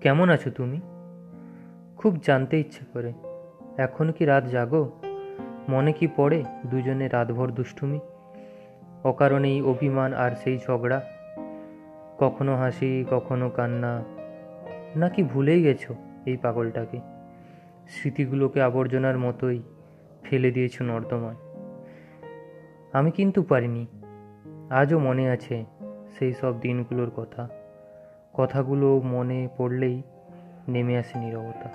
কেমন আছো তুমি? খুব জানতে ইচ্ছে করে। এখন কি রাত জাগো? মনে কি পড়ে দুজনে রাতভর দুষ্টুমি? অকারণেই অভিমান আর সেই ঝগড়া? কখনো হাসি, কখনো কান্না, নাকি ভুলেই গেছো এই পাগলটাকে? স্মৃতিগুলোকে আবর্জনার মতোই ফেলে দিয়েছ নর্দমায়। আমি কিন্তু পারিনি। আজও মনে আছে সেই সব দিনগুলোর কথা। কথাগুলো মনে পড়লেই নেমে আসে নীরবতা।